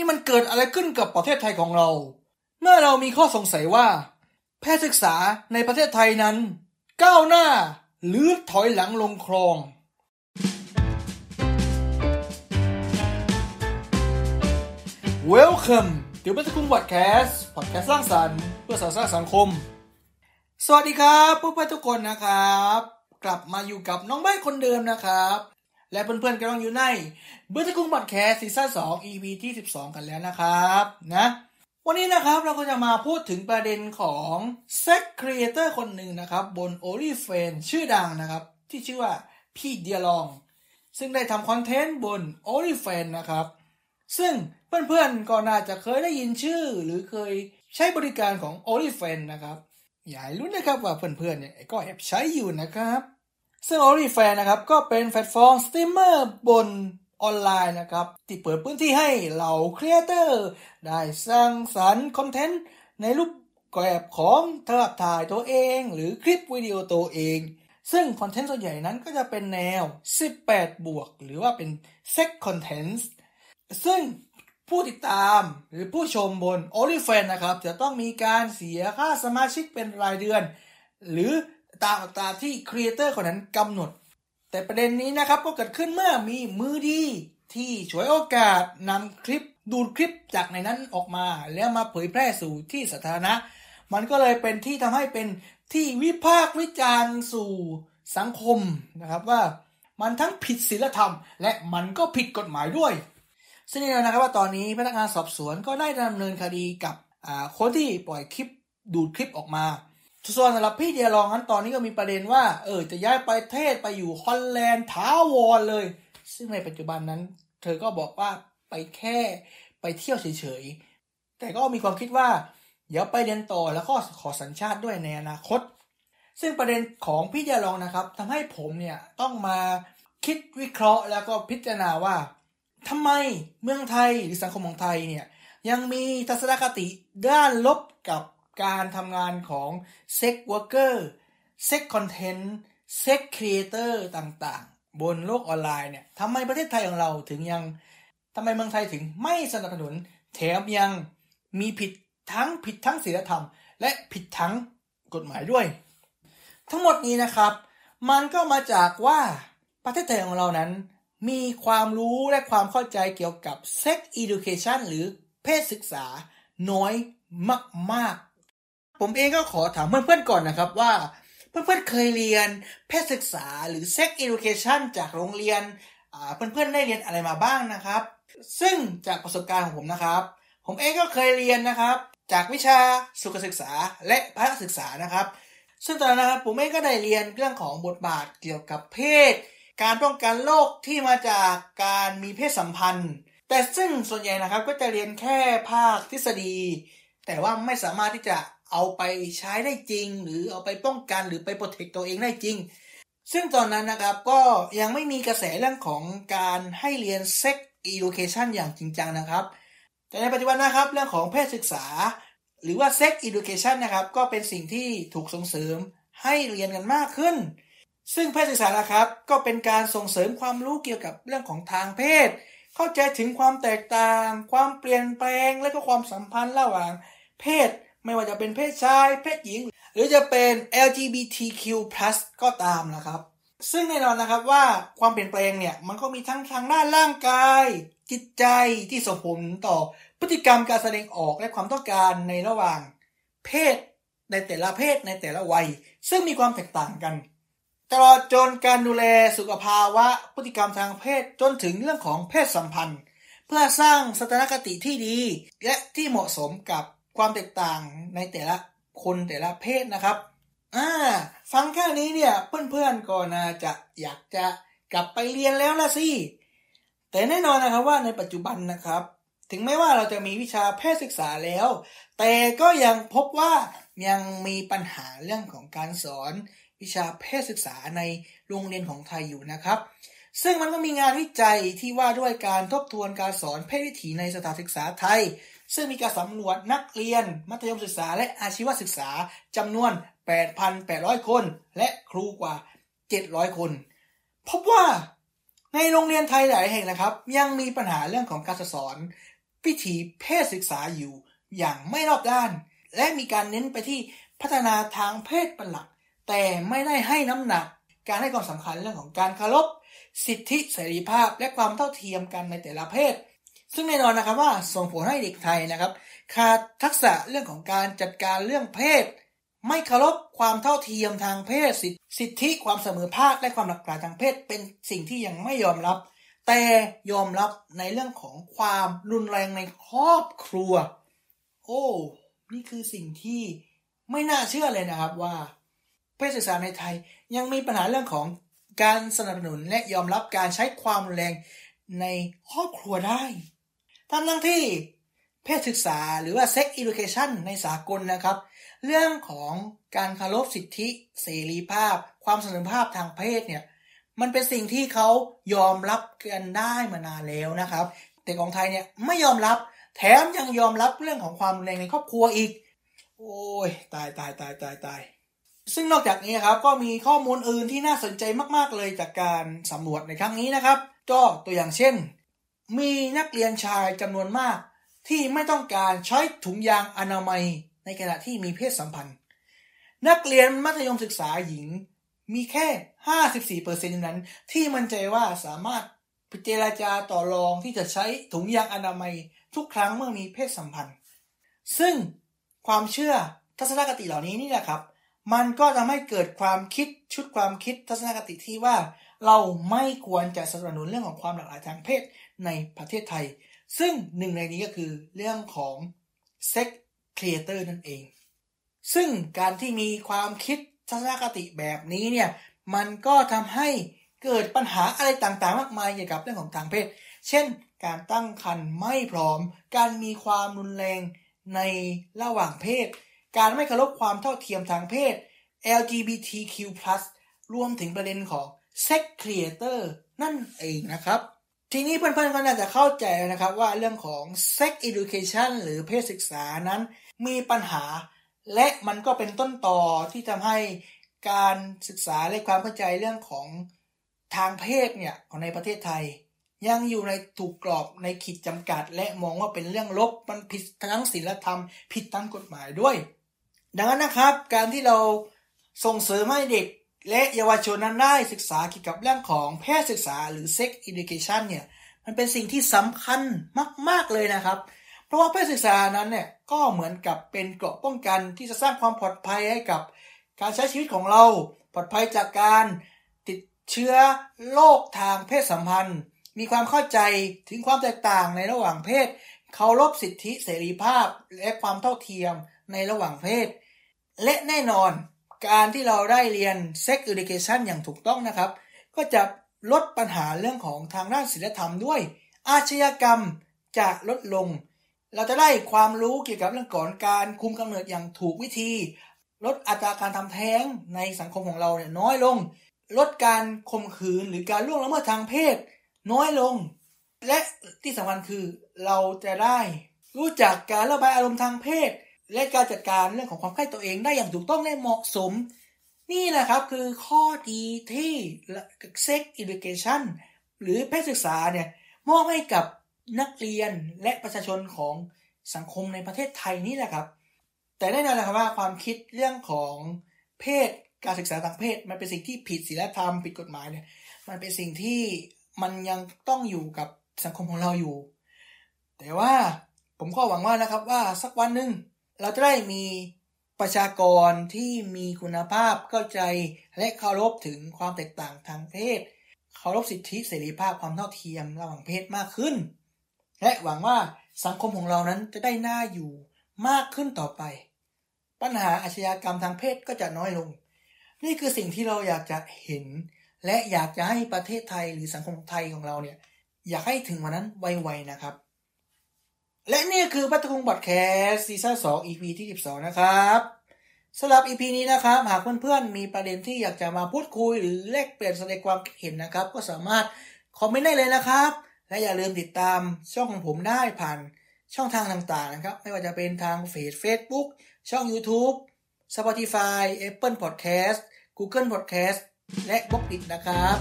นี่มันเกิดอะไรขึ้นกับประเทศไทยของเรา เมื่อเรามีข้อสงสัยว่า แพทย์ศึกษาในประเทศไทยนั้น ก้าวหน้าหรือถอยหลังลงคลอง Welcome ถึงบัตคุงพอดแคสต์พอดแคสต์สร้างสรรค์เพื่อสร้างสังคม สวัสดีครับเพื่อนๆทุกคนนะครับ กลับมาอยู่กับน้องใบคนเดิมนะครับ และเพื่อนๆกำลังอยู่ในเบิร์ตคุง podcast season 2 EP ที่ 12 กันแล้วนะครับนะวันนี้นะครับเราก็จะมาพูดถึงประเด็นของ sex creator คนหนึ่งนะครับ บน OnlyFans ชื่อดังนะครับ ที่ชื่อว่าพี่เดียลอง ซึ่งได้ทำ content บน OnlyFans นะครับ ซึ่งเพื่อนๆก็น่าจะเคยได้ยินชื่อ หรือเคยใช้บริการของ o l y f a n นะครับอย่าให้รู้นะครับว่าเพื่อนๆเนี่ยก็แอบใช้อยู่นะครับ ซึ่ง o l y f a n นะครับก็เป็นแพลตฟอร์มสตรีมเมอร์บนออนไลน์นะครับที่เปิดพื้นที่ให้เหล่า creator ได้สร้างสรรค์ content ในรูปแบบของภาพถ่ายตัวเอง หรือคลิปวิดีโอตัวเอง ซึ่ง content ส่วนใหญ่นั้นก็จะเป็นแนว 18 บวก หรือว่าเป็น sex content ซึ่งผู้ติดตามหรือผู้ชมบน o n l y f a n นะครับ จะต้องมีการเสียค่าสมาชิกเป็นรายเดือน หรือ ตามอัตราที่ครีเอเตอร์คนนั้นกำหนด แต่ประเด็นนี้นะครับก็เกิดขึ้นเมื่อมีมือดีที่ฉวยโอกาสนำคลิปดูดคลิปจากในนั้นออกมา แล้วมาเผยแพร่สู่ที่สาธารณะ มันก็เลยเป็นที่ทำให้เป็นที่วิพากษ์วิจารณ์สู่สังคมนะครับว่ามันทั้งผิดศีลธรรม และมันก็ผิดกฎหมายด้วย ซึ่งแน่นอนนะครับว่าตอนนี้พนักงานสอบสวนก็ได้ดำเนินคดีกับคนที่ปล่อยคลิปดูดคลิปออกมา ส่วนสำหรับพี่เดียรองนั้นตอนนี้ก็มีประเด็นว่า เออจะย้ายประเทศไปอยู่ฮอลแลนด์ท้าวรเลย ซึ่งในปัจจุบันนั้น เธอก็บอกว่าไปแค่ไปเที่ยวเฉยๆ แต่ก็มีความคิดว่า เดี๋ยวไปเรียนต่อแล้วก็ขอสัญชาติด้วยในอนาคต ซึ่งประเด็นของพี่เดียรองนะครับทำให้ผมเนี่ยต้องมาคิดวิเคราะห์แล้วก็พิจารณาว่าทำไมเมืองไทยหรือสังคมของไทยเนี่ยยังมีทัศนคติด้านลบกับ การทำงานของ sex worker sex content sex creator ต่างๆ บนโลกออนไลน์เนี่ยทำไมประเทศไทยของเราถึงยังทำไมเมืองไทยถึงไม่สนับสนุน แถมยังมีผิดทั้งผิดทั้งศีลธรรม และผิดทั้งกฎหมายด้วย ทั้งหมดนี้นะครับ มันก็มาจากว่าประเทศไทยของเรานั้น มีความรู้และความเข้าใจเกี่ยวกับ Sex Education หรือเพศศึกษาน้อยมากๆ ผมเองก็ขอถามเพื่อนๆก่อนนะครับว่า เพื่อนๆเคยเรียนเพศศึกษาหรือ Sex Education จากโรงเรียนเพื่อนๆได้เรียนอะไรมาบ้างนะครับ ซึ่งจากประสบการณ์ของผมนะครับ ผมเองก็เคยเรียนนะครับ จากวิชาสุขศึกษาและพระศึกษานะครับ ซึ่งตอนนั้นนะครับผมเองก็ได้เรียนเรื่องของบทบาทเกี่ยวกับเพศ การป้องกันโรคที่มาจากการมีเพศสัมพันธ์ แต่ซึ่งส่วนใหญ่นะครับก็จะเรียนแค่ภาคทฤษฎี แต่ว่าไม่สามารถที่จะ เอาไปใช้ได้จริง หรือเอาไปป้องกันหรือไปโปรเทคตัวเองได้จริง ซึ่งตอนนั้นนะครับก็ยังไม่มีกระแสเรื่องของการให้เรียนเซ็กอีดูเคชันอย่างจริงจังนะครับ แต่ในปัจจุบันนะครับเรื่องของเพศศึกษา หรือว่าเซ็กอีดูเคชันนะครับก็เป็นสิ่งที่ถูกส่งเสริมให้เรียนกันมากขึ้น ซึ่งเพศศึกษานะครับ ก็เป็นการส่งเสริมความรู้เกี่ยวกับเรื่องของทางเพศ เข้าใจถึงความแตกต่าง ความเปลี่ยนแปลง และก็ความสัมพันธ์ระหว่างเพศ ไม่ว่าจะเป็นเพศชาย เพศหญิง หรือจะเป็น LGBTQ+ ก็ตามนะครับ ซึ่งแน่นอนนะครับว่าความเปลี่ยนแปลงเนี่ย มันก็มีทั้งทางด้านร่างกาย จิตใจที่ส่งผลต่อพฤติกรรมการแสดงออกและความต้องการในระหว่างเพศในแต่ละเพศในแต่ละวัย ซึ่งมีความแตกต่างกัน ตลอดจนการดูแลสุขภาวะพฤติกรรมทางเพศจนถึงเรื่องของเพศสัมพันธ์ เพื่อสร้างสถานคติที่ดี และที่เหมาะสมกับ ความแตกต่างในแต่ละคนแต่ละเพศนะครับอ่าฟังแค่นี้เนี่ยเพื่อนๆก็น่าจะอยากจะกลับไปเรียนแล้วละสิแต่แน่นอนนะครับว่าในปัจจุบันนะครับ ถึงแม้ว่าเราจะมีวิชาเพศศึกษาแล้ว แต่ก็ยังพบว่ายังมีปัญหาเรื่องของการสอนวิชาเพศศึกษาในโรงเรียนของไทยอยู่นะครับ ซึ่งมันก็มีงานวิจัยที่ว่าด้วยการทบทวนการสอนเพศวิถีในสถานศึกษาไทย ซึ่งมีการสำรวจนักเรียน มัธยมศึกษา และอาชีวศึกษาจำนวน 8,800 คน และครูกว่า 700 คน พบว่าในโรงเรียนไทยหลายแห่งนะครับ ยังมีปัญหาเรื่องของการสอนวิถีเพศศึกษาอยู่อย่างไม่รอบด้าน และมีการเน้นไปที่พัฒนาทางเพศเป็นหลัก แต่ไม่ได้ให้น้ำหนัก การให้ความสำคัญเรื่องของการเคารพสิทธิเสรีภาพและความเท่าเทียมกันในแต่ละเพศ ซึ่งแน่นอนนะครับว่าส่งผลให้เด็กไทยนะครับ ขาดทักษะเรื่องของการจัดการเรื่องเพศ ไม่เคารพความเท่าเทียมทางเพศสิทธิความเสมอภาคและความหลากหลายทางเพศ เป็นสิ่งที่ยังไม่ยอมรับ แต่ยอมรับในเรื่องของความรุนแรงในครอบครัว โอ้ นี่คือสิ่งที่ไม่น่าเชื่อเลยนะครับว่า เพศศึกษาในไทยยังมีปัญหาเรื่องของการสนับสนุนและยอมรับการใช้ความรุนแรงในครอบครัวได้ ทั้งทั้งที่เพศศึกษาหรือว่า sex education ในสากลนะครับ เรื่องของการเคารพสิทธิ เสรีภาพ ความเสมอภาพทางเพศเนี่ยมันเป็นสิ่งที่เขายอมรับกันได้มานานแล้วนะครับ แต่ของไทยเนี่ยไม่ยอมรับ แถมยังยอมรับเรื่องของความรุนแรงในครอบครัวอีก โอ้ยตายตายตายตายตายซึ่งนอกจากนี้ครับก็มีข้อมูลอื่นที่น่าสนใจมาก ๆ เลยจากการสำรวจในครั้งนี้นะครับ ก็ตัวอย่างเช่น มีนักเรียนชายจำนวนมาก ที่ไม่ต้องการใช้ถุงยางอนามัยในขณะที่มีเพศสัมพันธ์ นักเรียนมัธยมศึกษาหญิงมีแค่ 54%นั้น ที่มั่นใจว่าสามารถพิจารณาต่อรองที่จะใช้ถุงยางอนามัยทุกครั้งเมื่อมีเพศสัมพันธ์ ซึ่งความเชื่อทัศนคติเหล่านี้นี่แหละครับ มันก็ทำให้เกิดความคิดชุดความคิดทัศนคติที่ว่า เราไม่ควรจะสนับสนุนเรื่องของความหลากหลายทางเพศ ในประเทศไทย ซึ่งหนึ่งในนี้ก็คือเรื่องของ sex creator นั่นเอง ซึ่งการที่มีความคิดทัศนคติแบบนี้เนี่ย มันก็ทำให้เกิดปัญหาอะไรต่างๆ มากมายเกี่ยวกับเรื่องของทางเพศ เช่น การตั้งครรภ์ไม่พร้อม การมีความรุนแรงในระหว่างเพศ การไม่เคารพความเท่าเทียมทางเพศ LGBTQ+ รวมถึงประเด็นของ sex creator นั่นเองนะครับ ทีนี้เพื่อนๆก็น่าจะเข้าใจนะครับว่าเรื่องของ sex education หรือเพศศึกษานั้นมีปัญหา และมันก็เป็นต้นต่อที่ทำให้การศึกษาและความเข้าใจเรื่องของทางเพศเนี่ยของในประเทศไทย ยังอยู่ในถูกกรอบในขีดจำกัด และมองว่าเป็นเรื่องลบมันผิดทั้งศีลธรรม ผิดทั้งกฎหมายด้วย ดังนั้นนะครับ การที่เราส่งเสริมให้เด็ก และเยาวชนนั้นได้ศึกษาเกี่ยวกับเรื่องของแพทย์ศึกษาหรือ sex education เนี่ย มันเป็นสิ่งที่สำคัญมาก ๆ เลยนะครับ เพราะว่าแพทย์ศึกษานั้นเนี่ย ก็เหมือนกับเป็นเกราะป้องกันที่จะสร้างความปลอดภัยให้กับการใช้ชีวิตของเรา ปลอดภัยจากการติดเชื้อโรคทางเพศสัมพันธ์ มีความเข้าใจถึงความแตกต่างในระหว่างเพศ เคารพสิทธิเสรีภาพและความเท่าเทียมในระหว่างเพศ และแน่นอน การที่เราได้เรียน Sex Education อย่างถูกต้องนะครับ ก็จะลดปัญหาเรื่องของทางด้านศิลธรรมด้วย อาชญากรรมจะลดลง เราจะได้ความรู้เกี่ยวกับเรื่องก่อนการคุมกำเนิดอย่างถูกวิธี ลดอัตราการทำแท้งในสังคมของเราเนี่ยน้อยลง ลดการข่มขืนหรือการล่วงละเมิดทางเพศ น้อยลง และที่สำคัญคือเราจะได้รู้จักการระบายอารมณ์ทางเพศ และการจัดการเรื่องของความใกล้ตัวเองได้อย่างถูกต้องและเหมาะสม นี่นะครับคือข้อดีที่ Sex Education หรือเพศศึกษาเนี่ยมอบให้กับนักเรียนและประชาชนของสังคมในประเทศไทยนี่แหละครับ แต่แน่นอนนะครับว่าความคิดเรื่องของเพศการศึกษาทางเพศ มันเป็นสิ่งที่ผิดศีลธรรมผิดกฎหมายเนี่ยมันเป็นสิ่งที่มันยังต้องอยู่กับสังคมของเราอยู่ แต่ว่าผมก็หวังว่านะครับว่าสักวันหนึ่ง เราจะได้มีประชากรที่มีคุณภาพเข้าใจและเคารพถึงความแตกต่างทางเพศ เคารพสิทธิเสรีภาพความเท่าเทียมระหว่างเพศมากขึ้น และหวังว่าสังคมของเรานั้นจะได้น่าอยู่มากขึ้นต่อไป ปัญหาอาชญากรรมทางเพศก็จะน้อยลง นี่คือสิ่งที่เราอยากจะเห็น และอยากจะให้ประเทศไทยหรือสังคมไทยของเราเนี่ยอยากให้ถึงวันนั้นไวๆนะครับ และนี่คือพัตคุง podcast season สอง EP ที่สิบสองนะครับสำหรับ EP นี้นะครับ หากเพื่อนๆมีประเด็นที่อยากจะมาพูดคุย หรือแลกเปลี่ยนแสดงความคิดเห็นนะครับ ก็สามารถคอมเมนต์ได้เลยนะครับ และอย่าลืมติดตามช่องของผมได้ผ่านช่องทางต่างๆนะครับ ไม่ว่าจะเป็นทางเฟซเฟซบุ๊กช่อง YouTube Spotify Apple Podcast Google Podcast และ Blockdit นะครับ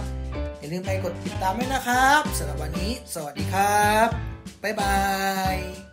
อย่าลืมไปกดติดตามด้วยนะครับสำหรับวันนี้ สวัสดีครับ บ๊ายบาย